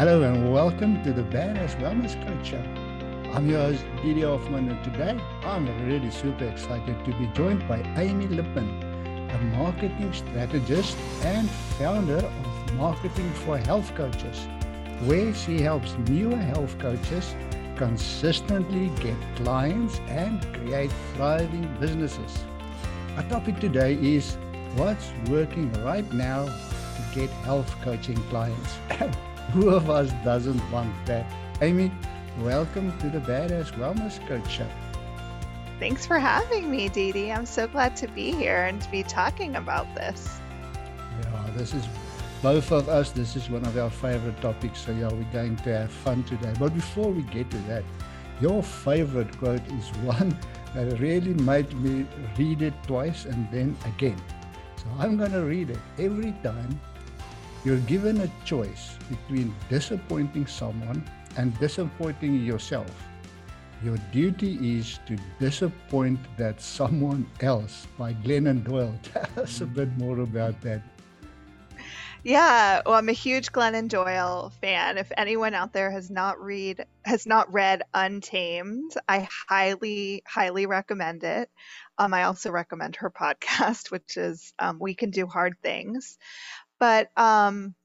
Hello and welcome to the Badass Wellness Show. I'm your host, Didi Hoffman, and today I'm really super excited to be joined by Amy Lippman, a marketing strategist and founder of Marketing for Health Coaches, where she helps newer health coaches consistently get clients and create thriving businesses. Our topic today is what's working right now to get health coaching clients. Who of us doesn't want that? Amy, welcome to the Badass Wellness Coach Show. Thanks for having me, Didi. I'm so glad to be here and to be talking about this. Yeah, this is both of us. This is one of our favorite topics. So, yeah, we're going to have fun today. But before we get to that, your favorite quote is one that really made me read it twice and then again. So, I'm going to read it every time you're given a choice between disappointing someone and disappointing yourself. Your duty is to disappoint that someone else by Glennon Doyle. Tell us a bit more about that. Yeah, well, I'm a huge Glennon Doyle fan. If anyone out there has not read has not read Untamed, I highly, highly recommend it. Um, I also recommend her podcast, which is um, We Can Do Hard Things. But um,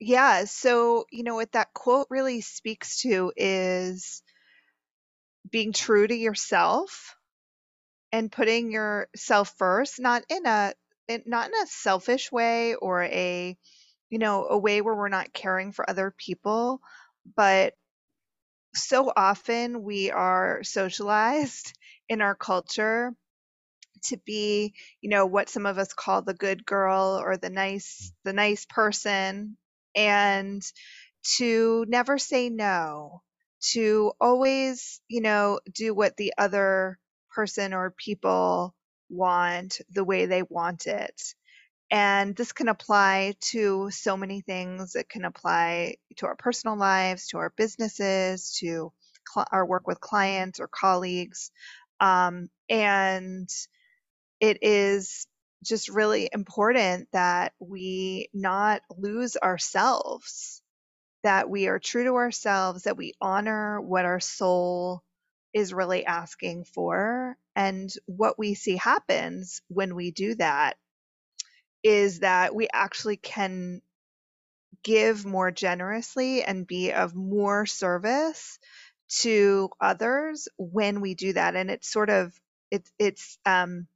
yeah, so you know what that quote really speaks to is being true to yourself and putting yourself first, not in a in, not in a selfish way or a you know a way where we're not caring for other people, but so often we are socialized in our culture to be, you know, what some of us call the good girl or the nice the nice person and to never say no, to always, you know, do what the other person or people want the way they want it. And this can apply to so many things. It can apply to our personal lives, to our businesses, to cl- our work with clients or colleagues. Um, and it is just really important that we not lose ourselves, that we are true to ourselves, that we honor what our soul is really asking for. And what we see happens when we do that is that we actually can give more generously and be of more service to others when we do that and it's sort of it's it's um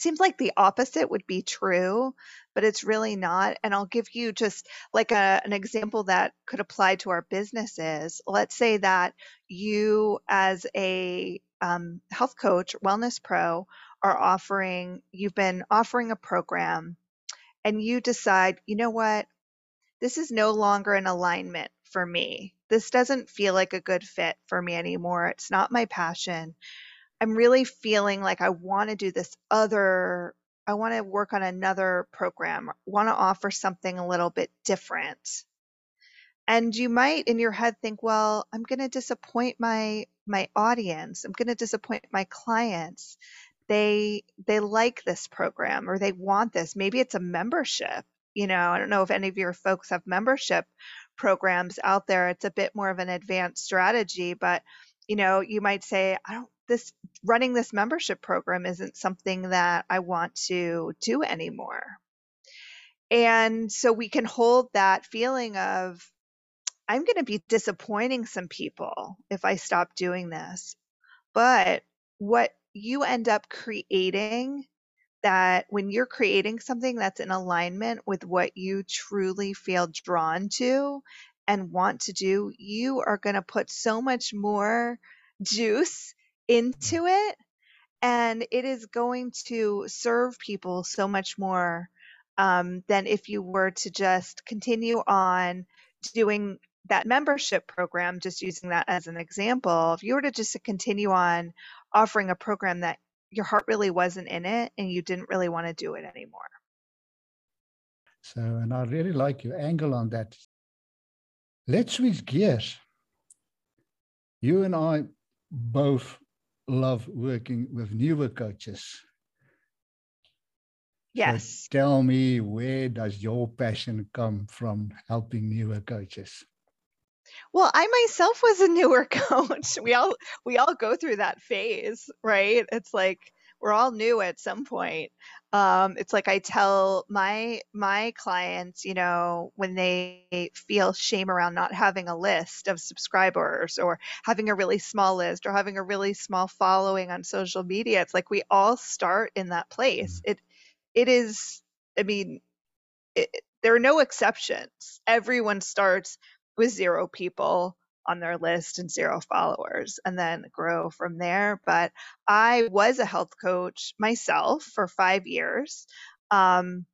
seems like the opposite would be true, but it's really not. And I'll give you just like a, an example that could apply to our businesses. Let's say that you, as a um, health coach, wellness pro, are offering, you've been offering a program, and you decide, you know what, this is no longer an alignment for me. This doesn't feel like a good fit for me anymore. It's not my passion. I'm really feeling like I want to do this other I want to work on another program, want to offer something a little bit different. And you might in your head think, well, I'm going to disappoint my my audience. I'm going to disappoint my clients. They they like this program or they want this. Maybe it's a membership. You know, I don't know if any of your folks have membership programs out there. It's a bit more of an advanced strategy, but you know, you might say, I don't this running this membership program isn't something that I want to do anymore. And so we can hold that feeling of, I'm going to be disappointing some people if I stop doing this. But what you end up creating that when you're creating something that's in alignment with what you truly feel drawn to and want to do, you are going to put so much more juice into it and it is going to serve people so much more um, than if you were to just continue on doing that membership program just using that as an example. If you were to just continue on offering a program that your heart really wasn't in it and you didn't really want to do it anymore. So and i really like your angle on that. Let's switch gears. You and i both love working with newer coaches. Yes. So tell me, where does your passion come from helping newer coaches? Well, I myself was a newer coach. We all we all go through that phase, right? It's like we're all new at some point. Um, it's like I tell my my clients, you know, when they feel shame around not having a list of subscribers or having a really small list or having a really small following on social media, it's like we all start in that place. Mm. It it is, I mean, it, there are no exceptions. Everyone starts with zero people on their list and zero followers and then grow from there. But I was a health coach myself for five years. Um,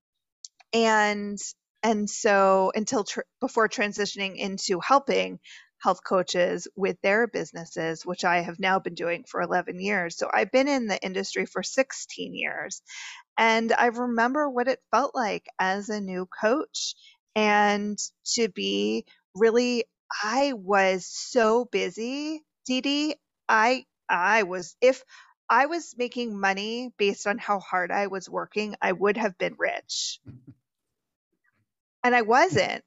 and and so until tr- before transitioning into helping health coaches with their businesses which i have now been doing for 11 years so i've been in the industry for 16 years and i remember what it felt like as a new coach and to be really I was so busy, Dee. I I was if I was making money based on how hard I was working, I would have been rich. And I wasn't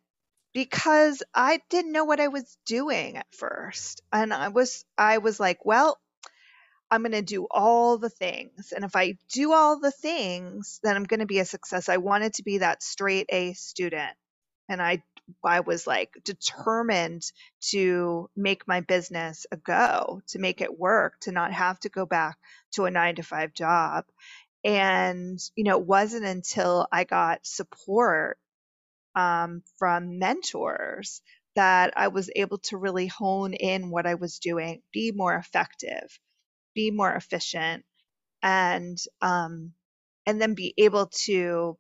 because I didn't know what I was doing at first. And I was I was like, well, I'm going to do all the things. And if I do all the things, then I'm going to be a success. I wanted to be that straight A student. And I I was like determined to make my business a go, to make it work, to not have to go back to a nine to five job. And, you know, it wasn't until I got support um, from mentors that I was able to really hone in what I was doing, be more effective, be more efficient, and um, and then be able to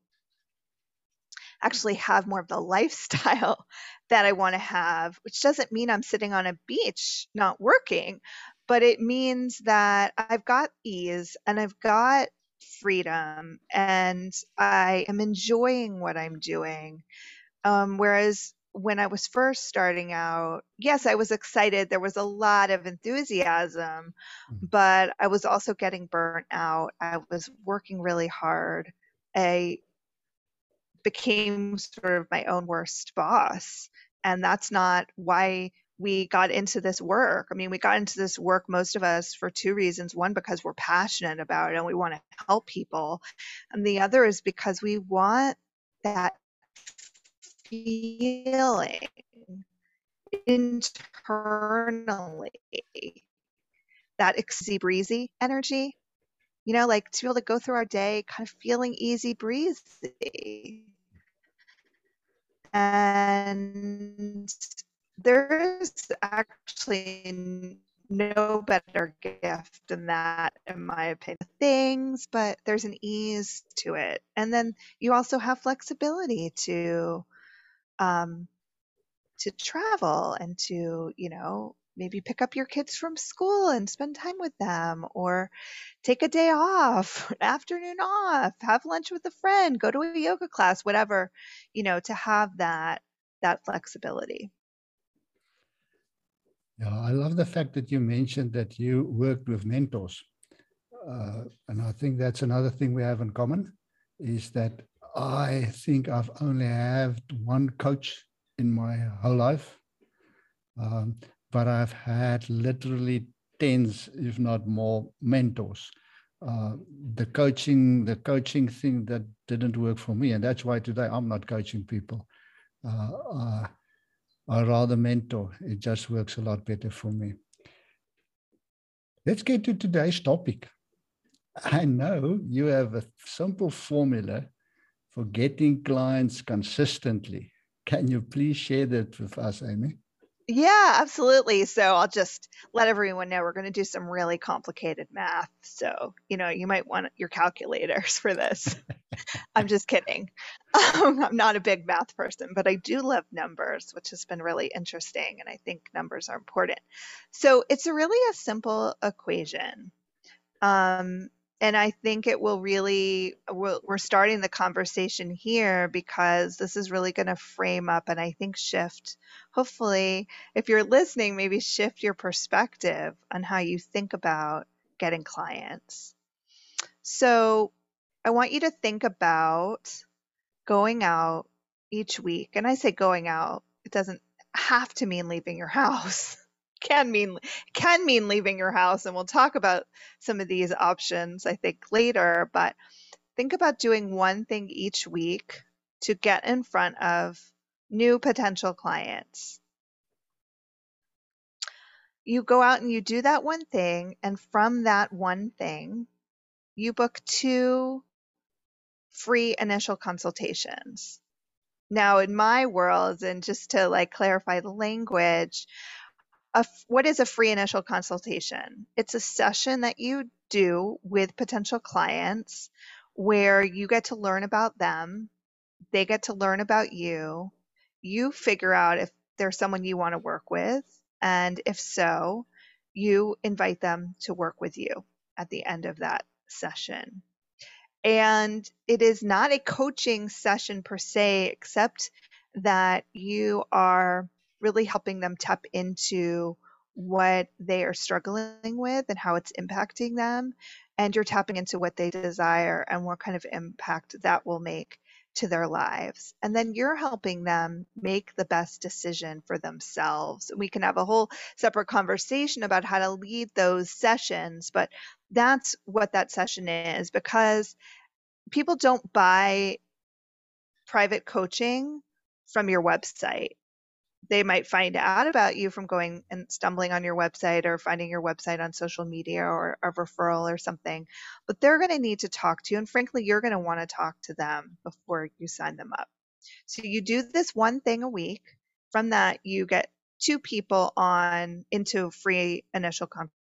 actually have more of the lifestyle that I want to have, which doesn't mean I'm sitting on a beach not working, but it means that I've got ease and I've got freedom and I am enjoying what I'm doing. Um, whereas when I was first starting out, yes, I was excited. There was a lot of enthusiasm, Mm. but I was also getting burnt out. I was working really hard. I became sort of my own worst boss. And that's not why we got into this work. I mean, we got into this work, most of us, for two reasons. One, because we're passionate about it and we want to help people. And the other is because we want that feeling internally, that easy breezy energy, you know, like to be able to go through our day kind of feeling easy breezy. And there's actually no better gift than that, in my opinion. Things, but there's an ease to it. And then you also have flexibility to um, to travel and to, you know, maybe pick up your kids from school and spend time with them or take a day off, afternoon off, have lunch with a friend, go to a yoga class, whatever, you know, to have that that flexibility. Yeah, I love the fact that you mentioned that you worked with mentors. Uh, and I think that's another thing we have in common is that I think I've only had one coach in my whole life. Um, but I've had literally tens, if not more, mentors. Uh, the coaching, the coaching thing that didn't work for me, and that's why today I'm not coaching people. Uh, uh, I rather mentor. It just works a lot better for me. Let's get to today's topic. I know you have a simple formula for getting clients consistently. Can you please share that with us, Amy? Yeah, absolutely. So I'll just let everyone know we're going to do some really complicated math. So, you know, you might want your calculators for this. I'm just kidding. Um, I'm not a big math person, but I do love numbers, which has been really interesting. And I think numbers are important. So it's a really a simple equation. Um, and I think it will really, we'll, we're starting the conversation here because this is really going to frame up and I think shift, hopefully, if you're listening, maybe shift your perspective on how you think about getting clients. So I want you to think about going out each week. And I say going out, it doesn't have to mean leaving your house. Can mean can mean leaving your house and we'll talk about some of these options I think later, but think about doing one thing each week to get in front of new potential clients. You go out and you do that one thing, and from that one thing, you book two free initial consultations. Now, in my world, and just to like clarify the language, a, what is a free initial consultation? It's a session that you do with potential clients where you get to learn about them, they get to learn about you, you figure out if there's someone you want to work with, and if so, you invite them to work with you at the end of that session. And it is not a coaching session per se, except that you are really helping them tap into what they are struggling with and how it's impacting them. And you're tapping into what they desire and what kind of impact that will make to their lives. And then you're helping them make the best decision for themselves. We can have a whole separate conversation about how to lead those sessions, but that's what that session is because people don't buy private coaching from your website they might find out about you from going and stumbling on your website or finding your website on social media or a referral or something. But they're going to need to talk to you. And frankly, you're going to want to talk to them before you sign them up. So you do this one thing a week. From that, you get two people on into free initial consult.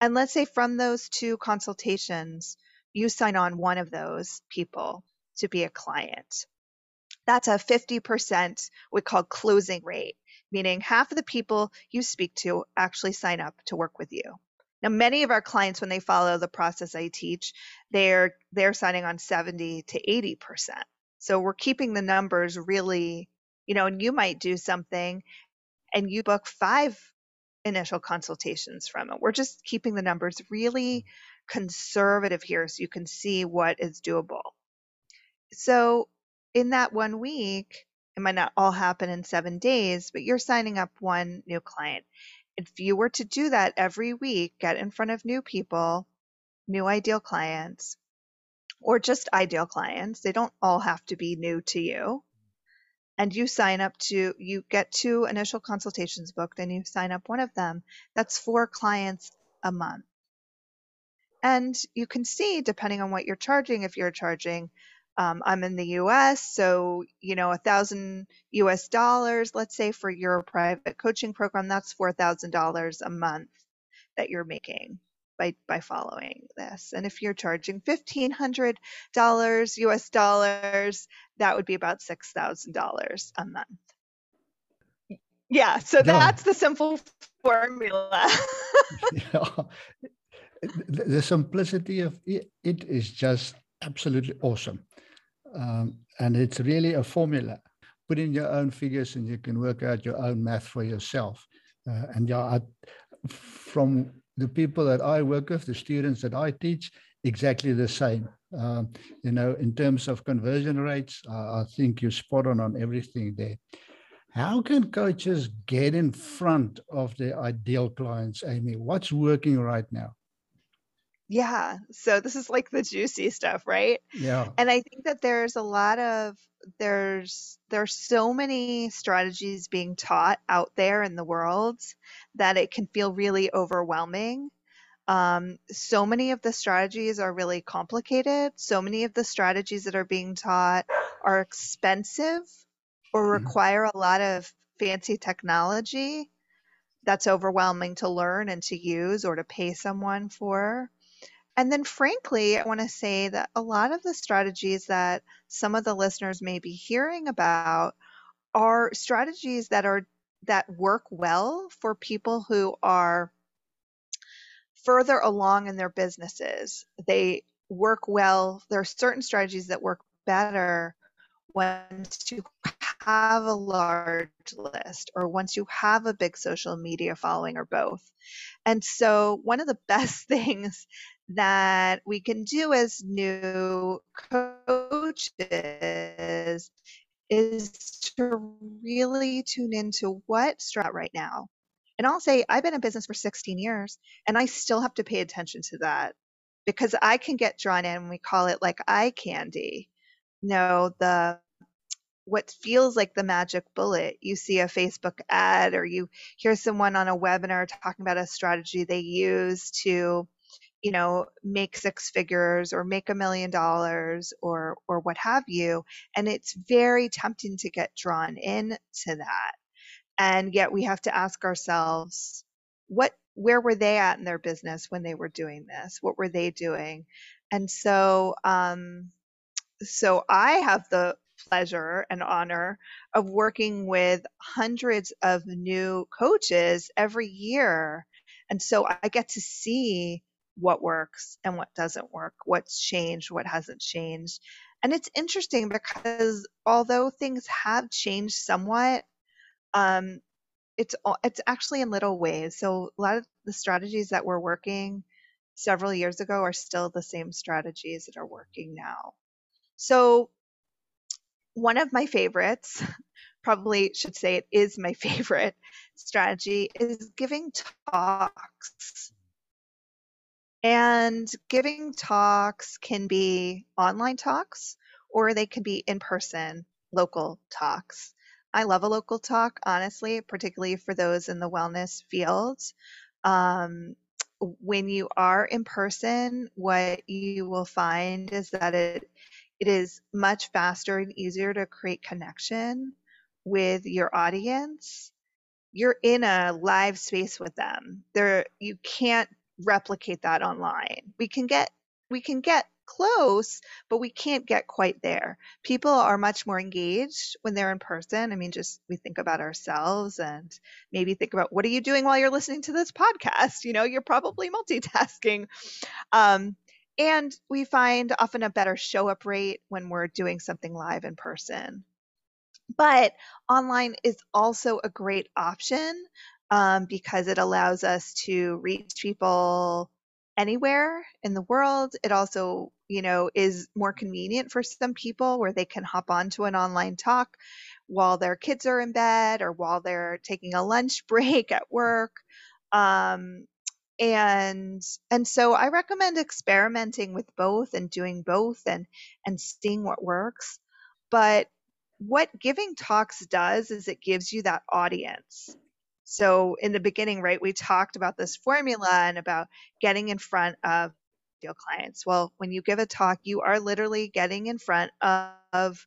And let's say from those two consultations, you sign on one of those people to be a client. That's a 50% we call closing rate, meaning half of the people you speak to actually sign up to work with you. Now, many of our clients, when they follow the process I teach, they're they're signing on 70 to 80%. So we're keeping the numbers really, you know, and you might do something and you book five initial consultations from it. We're just keeping the numbers really mm. conservative here so you can see what is doable. So in that one week, it might not all happen in seven days, but you're signing up one new client. If you were to do that every week, get in front of new people, new ideal clients, or just ideal clients, they don't all have to be new to you. And you sign up to, you get two initial consultations booked and you sign up one of them. That's four clients a month. And you can see, depending on what you're charging, if you're charging um, I'm in the US, so you know, a thousand US dollars, let's say for your private coaching program, that's four thousand dollars a month that you're making by by following this. And if you're charging fifteen hundred dollars US dollars, that would be about six thousand dollars a month. Yeah, so that's the simple formula. yeah. The simplicity of it, it is just absolutely awesome. Um, and it's really a formula. Put in your own figures and you can work out your own math for yourself. Uh, and yeah, I, from the people that I work with, the students that I teach, exactly the same. Um, you know, in terms of conversion rates, uh, I think you're spot on on everything there. How can coaches get in front of their ideal clients, Amy? What's working right now? Yeah. So this is like the juicy stuff, right? Yeah. And I think that there's a lot of there's there's so many strategies being taught out there in the world that it can feel really overwhelming. Um, so many of the strategies are really complicated. So many of the strategies that are being taught are expensive or Mhm. require a lot of fancy technology that's overwhelming to learn and to use or to pay someone for. And then, frankly, I want to say that a lot of the strategies that some of the listeners may be hearing about are strategies that are that work well for people who are further along in their businesses. They work well. There are certain strategies that work better once you have a large list or once you have a big social media following or both. And so, one of the best things that we can do as new coaches is to really tune into what strat right now. And I'll say I've been in business for 16 years and I still have to pay attention to that because I can get drawn in. We call it like eye candy. You know, the what feels like the magic bullet. You see a Facebook ad or you hear someone on a webinar talking about a strategy they use to, you know, make six figures or make a million dollars or or what have you. And it's very tempting to get drawn in to that. And yet we have to ask ourselves, what where were they at in their business when they were doing this? What were they doing? And so um so I have the pleasure and honor of working with hundreds of new coaches every year. And so I get to see what works and what doesn't work, what's changed, what hasn't changed. And it's interesting because although things have changed somewhat, um, it's it's actually in little ways. So a lot of the strategies that were working several years ago are still the same strategies that are working now. So one of my favorites, probably should say it is my favorite strategy, is giving talks. And giving talks can be online talks or they can be in person local talks. I love a local talk, honestly, particularly for those in the wellness field. Um, when you are in person, what you will find is that it it is much faster and easier to create connection with your audience. You're in a live space with them. There you can't replicate that online. We can get we can get close, but we can't get quite there. People are much more engaged when they're in person. I mean, just we think about ourselves and maybe think about what are you doing while you're listening to this podcast? You know, you're probably multitasking. Um, and we find often a better show up rate when we're doing something live in person. But online is also a great option um, because it allows us to reach people anywhere in the world. It also, you know, is more convenient for some people where they can hop onto an online talk while their kids are in bed or while they're taking a lunch break at work. Um, and and so I recommend experimenting with both and doing both and and seeing what works. But what giving talks does is it gives you that audience. So in the beginning, right, we talked about this formula and about getting in front of your clients. Well, when you give a talk, you are literally getting in front of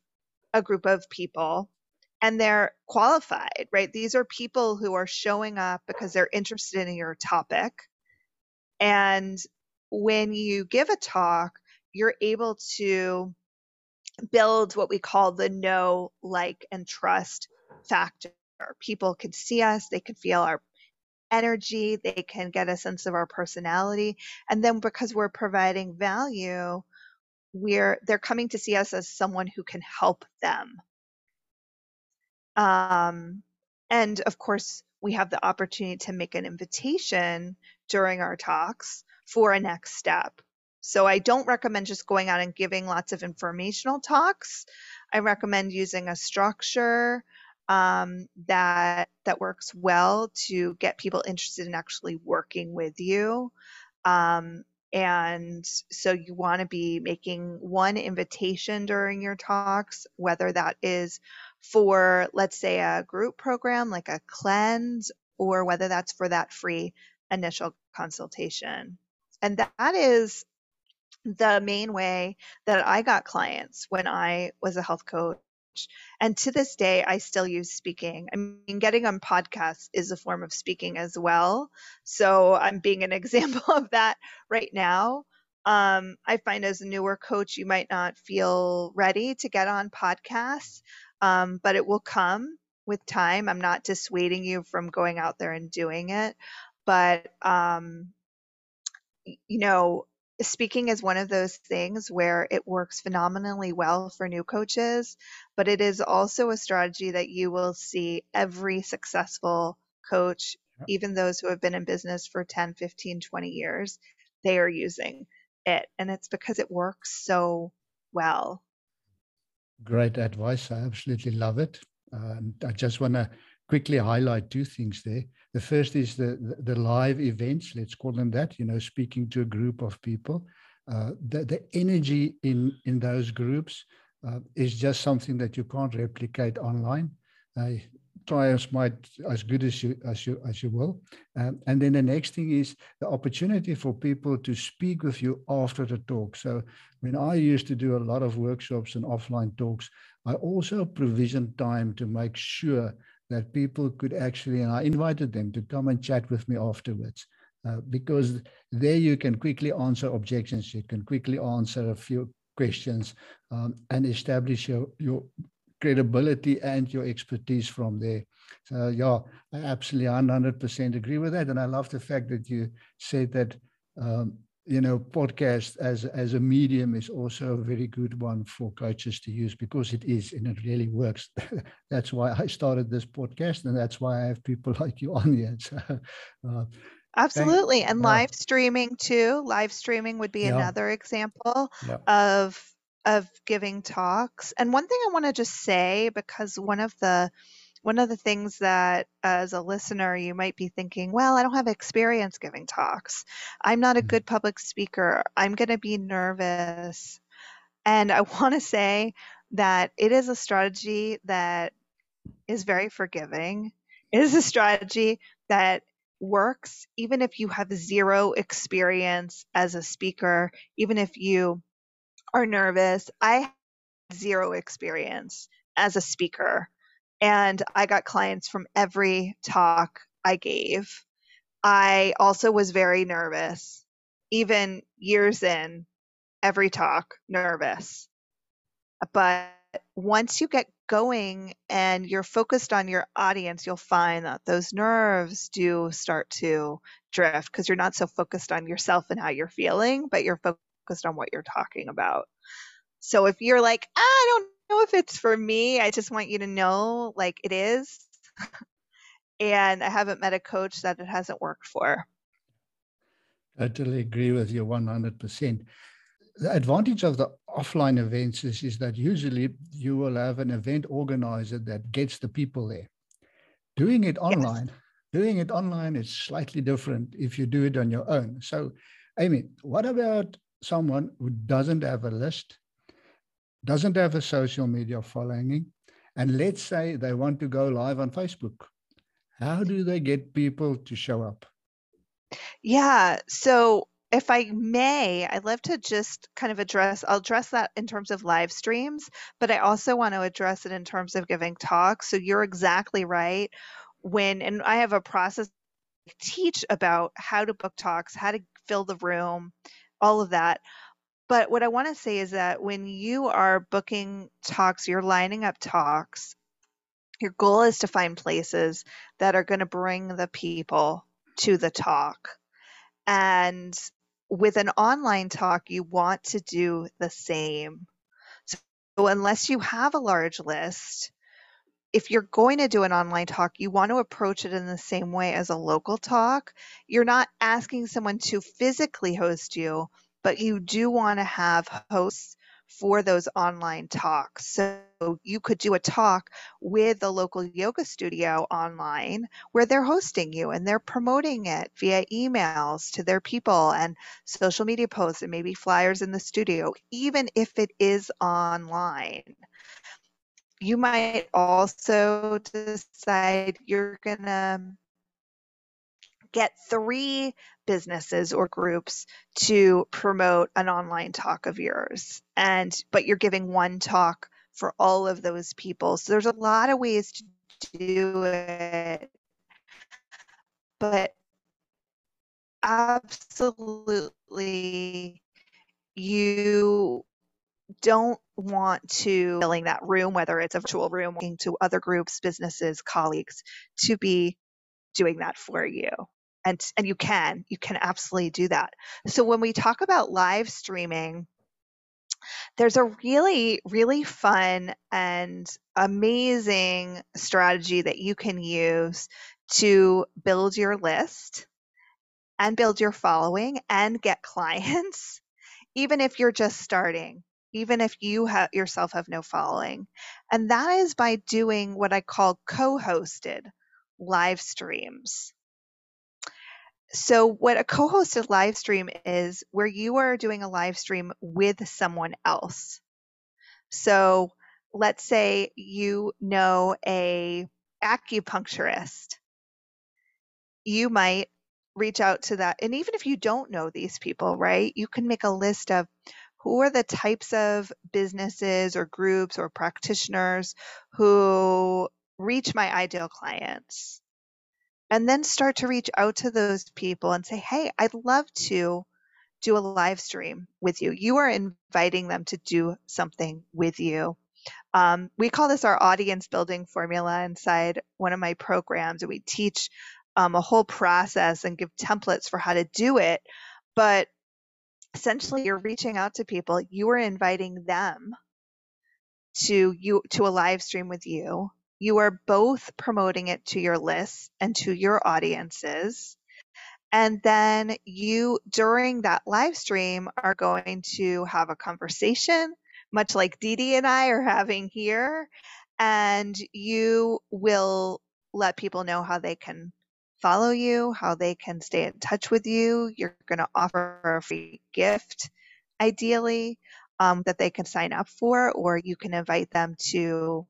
a group of people and they're qualified, right? These are people who are showing up because they're interested in your topic and when you give a talk, you're able to build what we call the know, like, and trust factor. People can see us, they can feel our energy, they can get a sense of our personality. And then because we're providing value, we're they're coming to see us as someone who can help them. Um, and of course, we have the opportunity to make an invitation during our talks for a next step. So I don't recommend just going out and giving lots of informational talks. I recommend using a structure um, that that works well to get people interested in actually working with you. Um, and so you want to be making one invitation during your talks, whether that is for, let's say, a group program like a cleanse, or whether that's for that free initial consultation. And that is the main way that I got clients when I was a health coach. And to this day, I still use speaking. I mean, getting on podcasts is a form of speaking as well. So I'm being an example of that right now. Um, I find as a newer coach, you might not feel ready to get on podcasts, um, but it will come with time. I'm not dissuading you from going out there and doing it but um, you know speaking is one of those things where it works phenomenally well for new coaches but it is also a strategy that you will see every successful coach even those who have been in business for 10 15 20 years they are using it and it's because it works so well. Great advice. I absolutely love it. Uh, I just want to quickly highlight two things there. The first is the, the, live events, let's call them that, you know, speaking to a group of people. Uh, the, the energy in, in those groups uh, is just something that you can't replicate online. Uh, try as might as good as you as you as you will. Um, and then the next thing is the opportunity for people to speak with you after the talk. So when I used to do a lot of workshops and offline talks, I also provisioned time to make sure that people could actually, and I invited them to come and chat with me afterwards. Uh, because there you can quickly answer objections, you can quickly answer a few questions um, and establish your, your credibility and your expertise from there. So yeah, I absolutely 100% agree with that. And I love the fact that you said that, um, you know, podcast as, as a medium is also a very good one for coaches to use because it is and it really works. that's why I started this podcast and that's why I have people like you on here. So, uh, Absolutely. And live streaming too. Live streaming would be yeah. another example yeah. of of giving talks. And one thing I want to just say because one of the one of the things that as a listener you might be thinking, well, I don't have experience giving talks. I'm not a mm-hmm. good public speaker. I'm going to be nervous. And I want to say that it is a strategy that is very forgiving. It is a strategy that works even if you have zero experience as a speaker, even if you are nervous. I had zero experience as a speaker, and I got clients from every talk I gave. I also was very nervous, even years in, every talk, nervous. But once you get going and you're focused on your audience, you'll find that those nerves do start to drift because you're not so focused on yourself and how you're feeling, but you're focused on what you're talking about. So if you're like, ah, I don't know if it's for me, I just want you to know like it is. and I haven't met a coach that it hasn't worked for. I totally agree with you 100%. The advantage of the offline events is, is that usually you will have an event organizer that gets the people there. Doing it online, yes. doing it online is slightly different if you do it on your own. So, Amy, what about someone who doesn't have a list, doesn't have a social media following, and let's say they want to go live on Facebook. How do they get people to show up? Yeah. So if I may, I'd love to just kind of address, I'll address that in terms of live streams, but I also want to address it in terms of giving talks. So you're exactly right. When, and I have a process teach about how to book talks, how to fill the room, all of that. But what I want to say is that when you are booking talks, you're lining up talks, your goal is to find places that are going to bring the people to the talk. And with an online talk, you want to do the same. So, unless you have a large list, if you're going to do an online talk, you want to approach it in the same way as a local talk. You're not asking someone to physically host you, but you do want to have hosts for those online talks. So you could do a talk with a local yoga studio online where they're hosting you and they're promoting it via emails to their people and social media posts and maybe flyers in the studio, even if it is online. You might also decide you're going to get three businesses or groups to promote an online talk of yours. And but you're giving one talk for all of those people. So there's a lot of ways to do it. But absolutely you don't want to filling that room whether it's a virtual room to other groups businesses colleagues to be doing that for you and and you can you can absolutely do that so when we talk about live streaming there's a really really fun and amazing strategy that you can use to build your list and build your following and get clients even if you're just starting even if you ha- yourself have no following. And that is by doing what I call co hosted live streams. So, what a co hosted live stream is, where you are doing a live stream with someone else. So, let's say you know a acupuncturist. You might reach out to that. And even if you don't know these people, right, you can make a list of who are the types of businesses or groups or practitioners who reach my ideal clients and then start to reach out to those people and say hey i'd love to do a live stream with you. You are inviting them to do something with you. Um, we call this our audience building formula inside one of my programs and we teach um, a whole process and give templates for how to do it but essentially you're reaching out to people you are inviting them to you to a live stream with you you are both promoting it to your lists and to your audiences and then you during that live stream are going to have a conversation much like Dee Dee and I are having here and you will let people know how they can follow you, how they can stay in touch with you. You're going to offer a free gift, ideally, um, that they can sign up for, or you can invite them to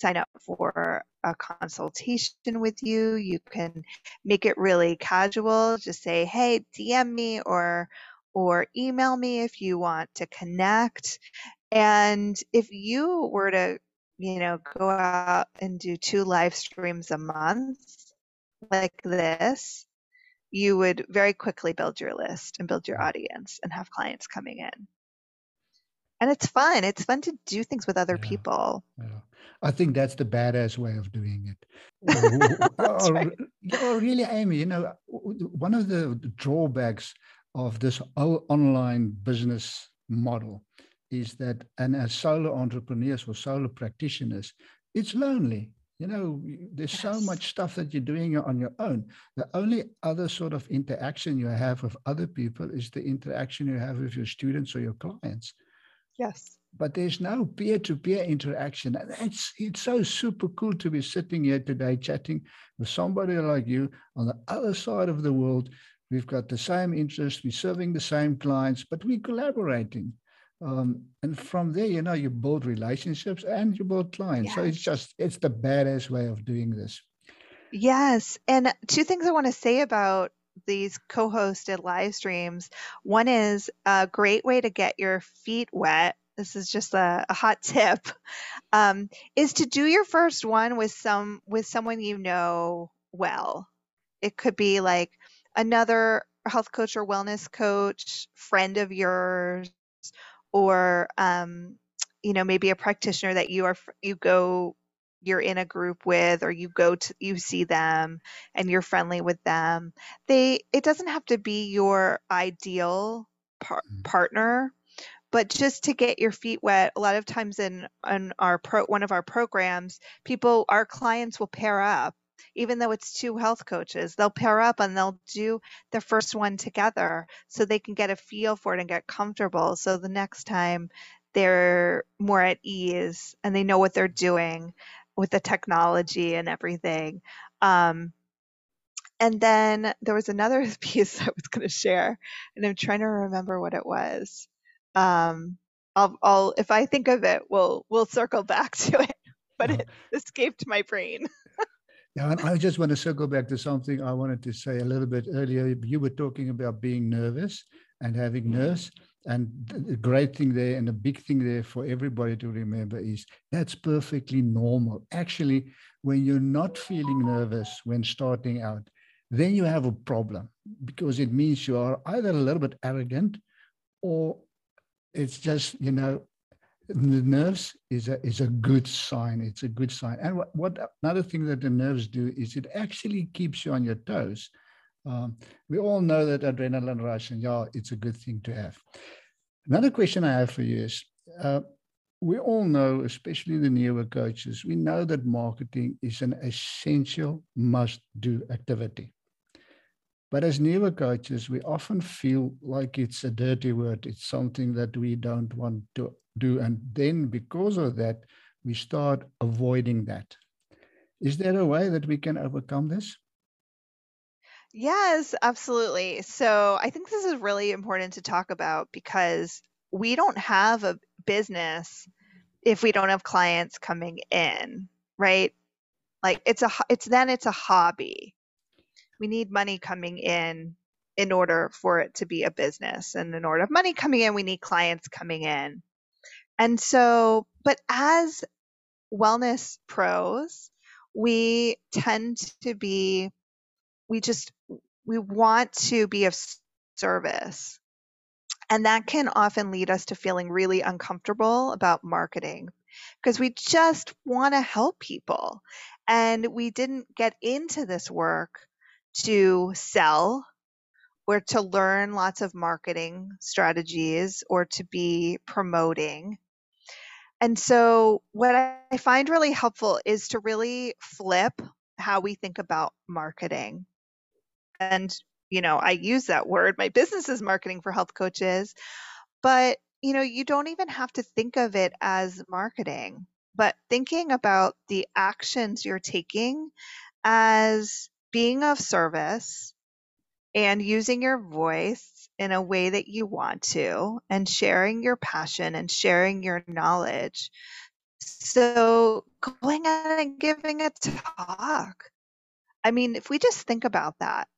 sign up for a consultation with you. You can make it really casual. Just say, "Hey, DM me or or email me if you want to connect." And if you were to, you know, go out and do two live streams a month, like this, you would very quickly build your list and build your mm-hmm. audience and have clients coming in. And it's fun. It's fun to do things with other Yeah. people. Yeah. I think that's the badass way of doing it. Oh, right. oh, really, Amy, you know, one of the drawbacks of this online business model is that, and as solo entrepreneurs or solo practitioners, it's lonely. You know, there's so much stuff that you're doing on your own. The only other sort of interaction you have with other people is the interaction you have with your students or your clients Yes. but there's no peer-to-peer interaction. And it's it's so super cool to be sitting here today chatting with somebody like you on the other side of the world. We've got the same interests, we're serving the same clients but we're collaborating. Um, and from there you know you build relationships and you build clients. So it's just it's the badass way of doing this. Yes. And two things I want to say about these co hosted live streams. One is a great way to get your feet wet. This is just a, a hot tip. Um, is to do your first one with some with someone you know well. It could be like another health coach or wellness coach, friend of yours, or um, you know maybe a practitioner that you are you go you're in a group with or you go to you see them and you're friendly with them they it doesn't have to be your ideal par- Mm. partner but just to get your feet wet a lot of times in in our pro one of our programs people our clients will pair up even though it's two health coaches they'll pair up and they'll do the first one together so they can get a feel for it and get comfortable so the next time they're more at ease and they know what they're doing with the technology and everything um, and then there was another piece I was going to share, and I'm trying to remember what it was. Um, I'll, I'll, if I think of it, we'll we'll circle back to it. But it escaped my brain. Yeah, and I just want to circle back to something I wanted to say a little bit earlier. You were talking about being nervous and having nerves. And the great thing there and the big thing there for everybody to remember is that's perfectly normal. Actually, when you're not feeling nervous when starting out, then you have a problem because it means you are either a little bit arrogant or it's just, you know, the nerves is a is a good sign. It's a good sign. And what, what another thing that the nerves do is it actually keeps you on your toes. Um, we all know that adrenaline rush, and yeah, it's a good thing to have. Another question I have for you is: uh, We all know, especially the newer coaches, we know that marketing is an essential must-do activity. But as newer coaches, we often feel like it's a dirty word. It's something that we don't want to do. And then because of that, we start avoiding that. Is there a way that we can overcome this? Yes, absolutely. So I think this is really important to talk about because we don't have a business if we don't have clients coming in, right? Like it's a it's then it's a hobby. We need money coming in in order for it to be a business and in order of money coming in we need clients coming in. And so but as wellness pros, we tend to be we just we want to be of service. And that can often lead us to feeling really uncomfortable about marketing because we just want to help people. And we didn't get into this work to sell or to learn lots of marketing strategies or to be promoting. And so, what I find really helpful is to really flip how we think about marketing. And, you know, I use that word. My business is marketing for health coaches, but, you know, you don't even have to think of it as marketing, but thinking about the actions you're taking as being of service and using your voice in a way that you want to and sharing your passion and sharing your knowledge. So going out and giving a talk. I mean, if we just think about that,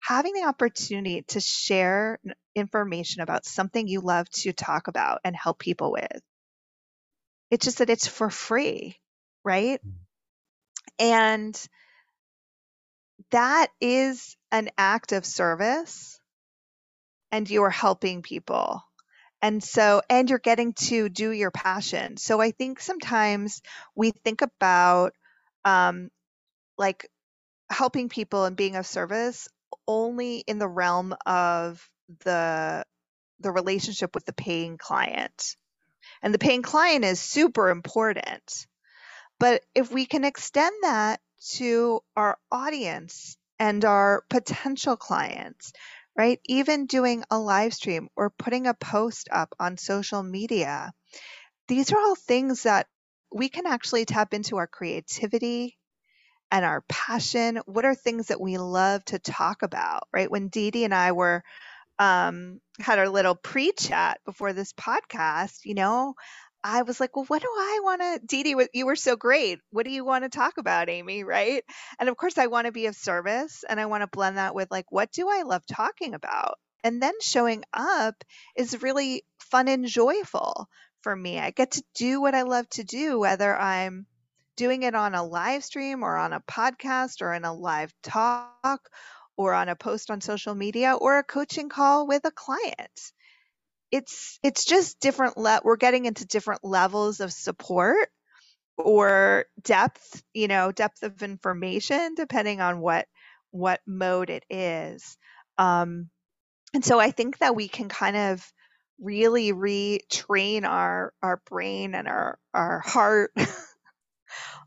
having the opportunity to share information about something you love to talk about and help people with, it's just that it's for free, right? Mm. And that is an act of service and you are helping people. And so, and you're getting to do your passion. So I think sometimes we think about um, like helping people and being of service only in the realm of the the relationship with the paying client. And the paying client is super important. But if we can extend that to our audience and our potential clients, right? Even doing a live stream or putting a post up on social media. These are all things that we can actually tap into our creativity and our passion. What are things that we love to talk about, right? When Dee Dee and I were um, had our little pre chat before this podcast, you know, I was like, well, what do I want to, Dee Dee, you were so great. What do you want to talk about, Amy? Right. And of course, I want to be of service and I want to blend that with like, what do I love talking about? And then showing up is really fun and joyful for me. I get to do what I love to do, whether I'm doing it on a live stream or on a podcast or in a live talk or on a post on social media or a coaching call with a client. It's it's just different le- we're getting into different levels of support or depth you know depth of information depending on what what mode it is. Um, and so i think that we can kind of really retrain our our brain and our our heart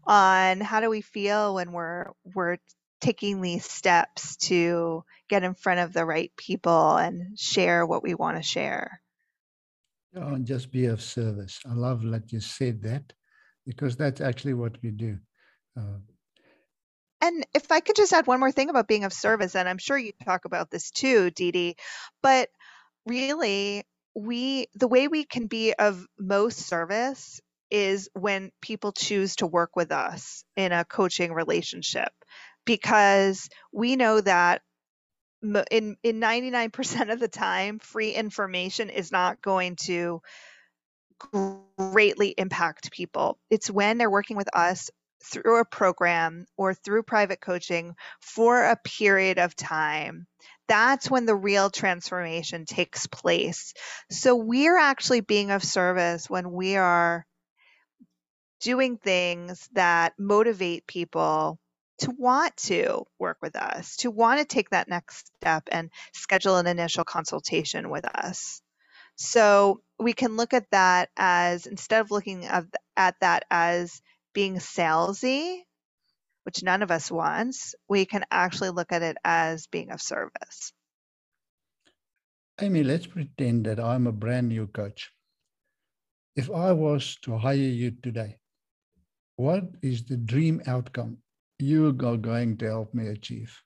on how do we feel when we're we're taking these steps to get in front of the right people and share what we want to share Oh, and just be of service. I love that you said that because that's actually what we do. Uh, and if I could just add one more thing about being of service, and I'm sure you talk about this too, Dee Dee, but really, we the way we can be of most service is when people choose to work with us in a coaching relationship because we know that in in 99% of the time free information is not going to greatly impact people. It's when they're working with us through a program or through private coaching for a period of time that's when the real transformation takes place. So we're actually being of service when we are doing things that motivate people to want to work with us, to want to take that next step and schedule an initial consultation with us. So we can look at that as instead of looking at, at that as being salesy, which none of us wants, we can actually look at it as being of service. Amy, let's pretend that I'm a brand new coach. If I was to hire you today, what is the dream outcome you are going to help me achieve?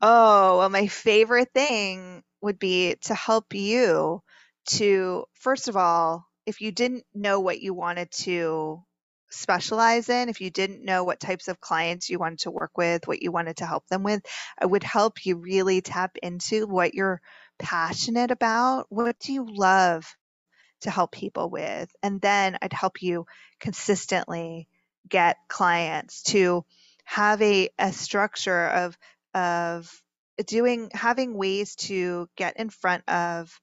Oh, well, my favorite thing would be to help you to, first of all, if you didn't know what you wanted to specialize in, if you didn't know what types of clients you wanted to work with, what you wanted to help them with, I would help you really tap into what you're passionate about. What do you love to help people with? And then I'd help you consistently get clients to have a, a structure of of doing having ways to get in front of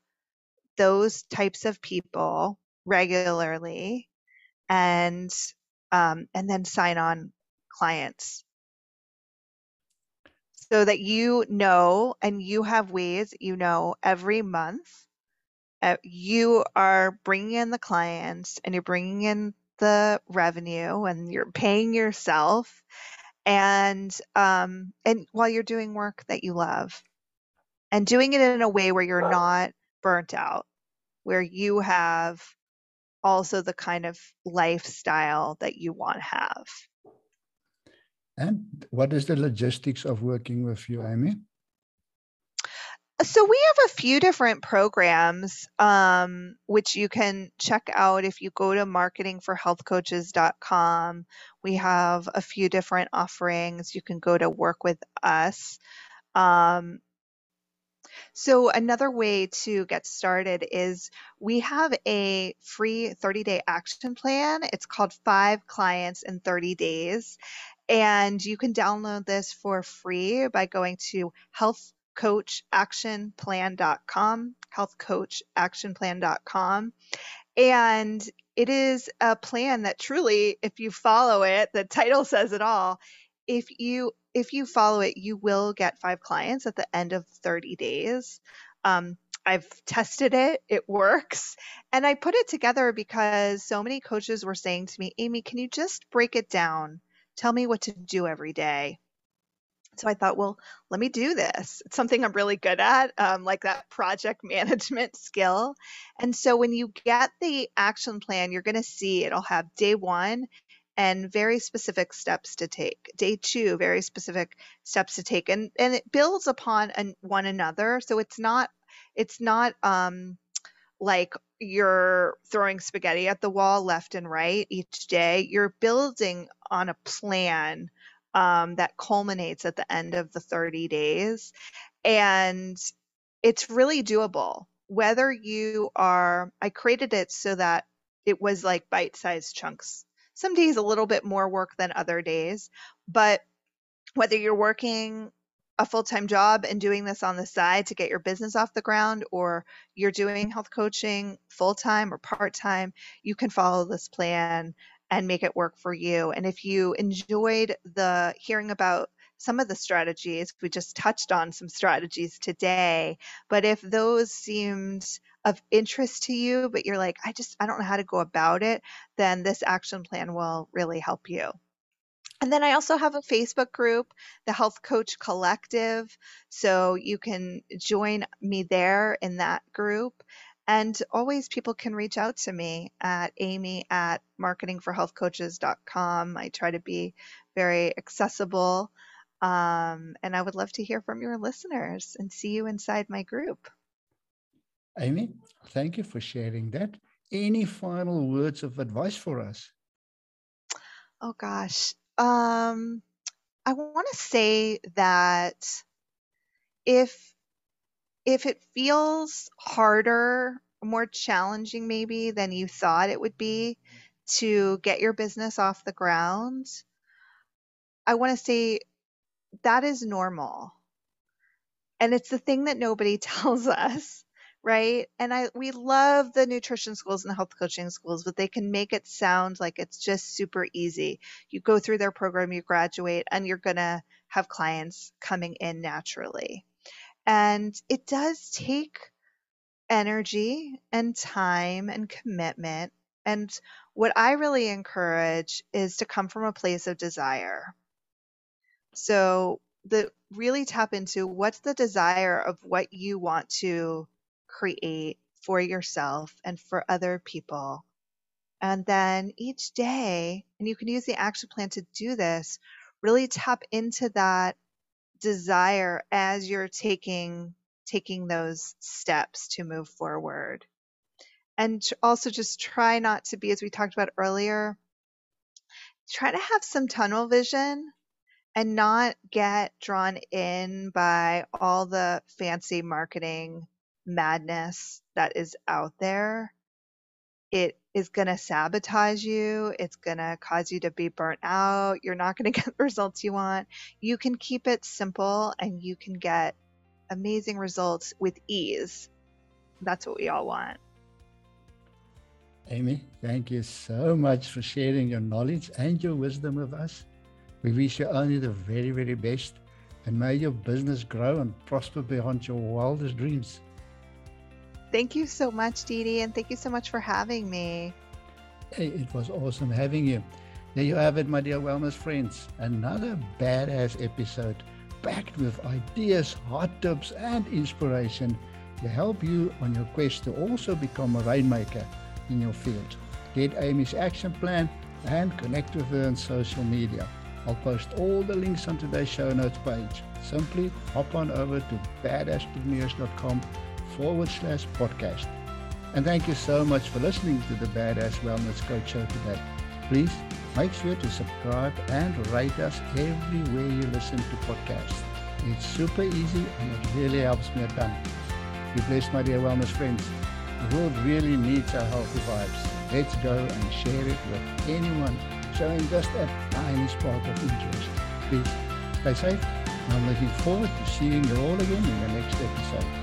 those types of people regularly and um, and then sign on clients so that you know and you have ways you know every month uh, you are bringing in the clients and you're bringing in the revenue and you're paying yourself and um, and while you're doing work that you love and doing it in a way where you're not burnt out where you have also the kind of lifestyle that you want to have. And what is the logistics of working with you amy so we have a few different programs um, which you can check out if you go to marketingforhealthcoaches.com we have a few different offerings you can go to work with us um, so another way to get started is we have a free 30-day action plan. It's called Five Clients in 30 Days. And you can download this for free by going to healthcoachactionplan.com, healthcoachactionplan.com. And it is a plan that truly, if you follow it, the title says it all. If you if you follow it, you will get five clients at the end of 30 days. Um, I've tested it, it works. And I put it together because so many coaches were saying to me, Amy, can you just break it down? Tell me what to do every day. So I thought, well, let me do this. It's something I'm really good at, um, like that project management skill. And so when you get the action plan, you're going to see it'll have day one and very specific steps to take. Day two, very specific steps to take, and and it builds upon an, one another. So it's not it's not um, like you're throwing spaghetti at the wall left and right each day. You're building on a plan um, that culminates at the end of the 30 days, and it's really doable. Whether you are, I created it so that it was like bite-sized chunks some days a little bit more work than other days, but whether you're working a full-time job and doing this on the side to get your business off the ground or you're doing health coaching full-time or part-time, you can follow this plan and make it work for you. And if you enjoyed the hearing about some of the strategies, we just touched on some strategies today, but if those seemed of interest to you, but you're like, I just, I don't know how to go about it, then this action plan will really help you. And then I also have a Facebook group, the Health Coach Collective. So you can join me there in that group. And always people can reach out to me at amy at marketingforhealthcoaches.com. I try to be very accessible. Um, and I would love to hear from your listeners and see you inside my group. Amy, thank you for sharing that. Any final words of advice for us? Oh gosh. Um I want to say that if if it feels harder, more challenging maybe than you thought it would be to get your business off the ground, I want to say that is normal. And it's the thing that nobody tells us right? And I we love the nutrition schools and the health coaching schools, but they can make it sound like it's just super easy. You go through their program, you graduate, and you're going to have clients coming in naturally. And it does take energy and time and commitment. And what I really encourage is to come from a place of desire. So the really tap into what's the desire of what you want to create for yourself and for other people. And then each day, and you can use the action plan to do this, really tap into that desire as you're taking taking those steps to move forward. And also just try not to be as we talked about earlier, try to have some tunnel vision and not get drawn in by all the fancy marketing madness that is out there. It is going to sabotage you. It's going to cause you to be burnt out. You're not going to get the results you want. You can keep it simple and you can get amazing results with ease. That's what we all want. Amy, thank you so much for sharing your knowledge and your wisdom with us. We wish you only the very, very best and may your business grow and prosper beyond your wildest dreams. Thank you so much, Dee Dee, and thank you so much for having me. It was awesome having you. There you have it, my dear wellness friends. Another badass episode packed with ideas, hot tips, and inspiration to help you on your quest to also become a rainmaker in your field. Get Amy's action plan and connect with her on social media. I'll post all the links on today's show notes page. Simply hop on over to badasspreneurs.com forward slash podcast. And thank you so much for listening to the Badass Wellness Coach Show today. Please make sure to subscribe and rate us everywhere you listen to podcasts. It's super easy and it really helps me a ton. Be blessed, my dear wellness friends. The world really needs our healthy vibes. Let's go and share it with anyone showing just a tiny spark of interest. Please stay safe. I'm looking forward to seeing you all again in the next episode.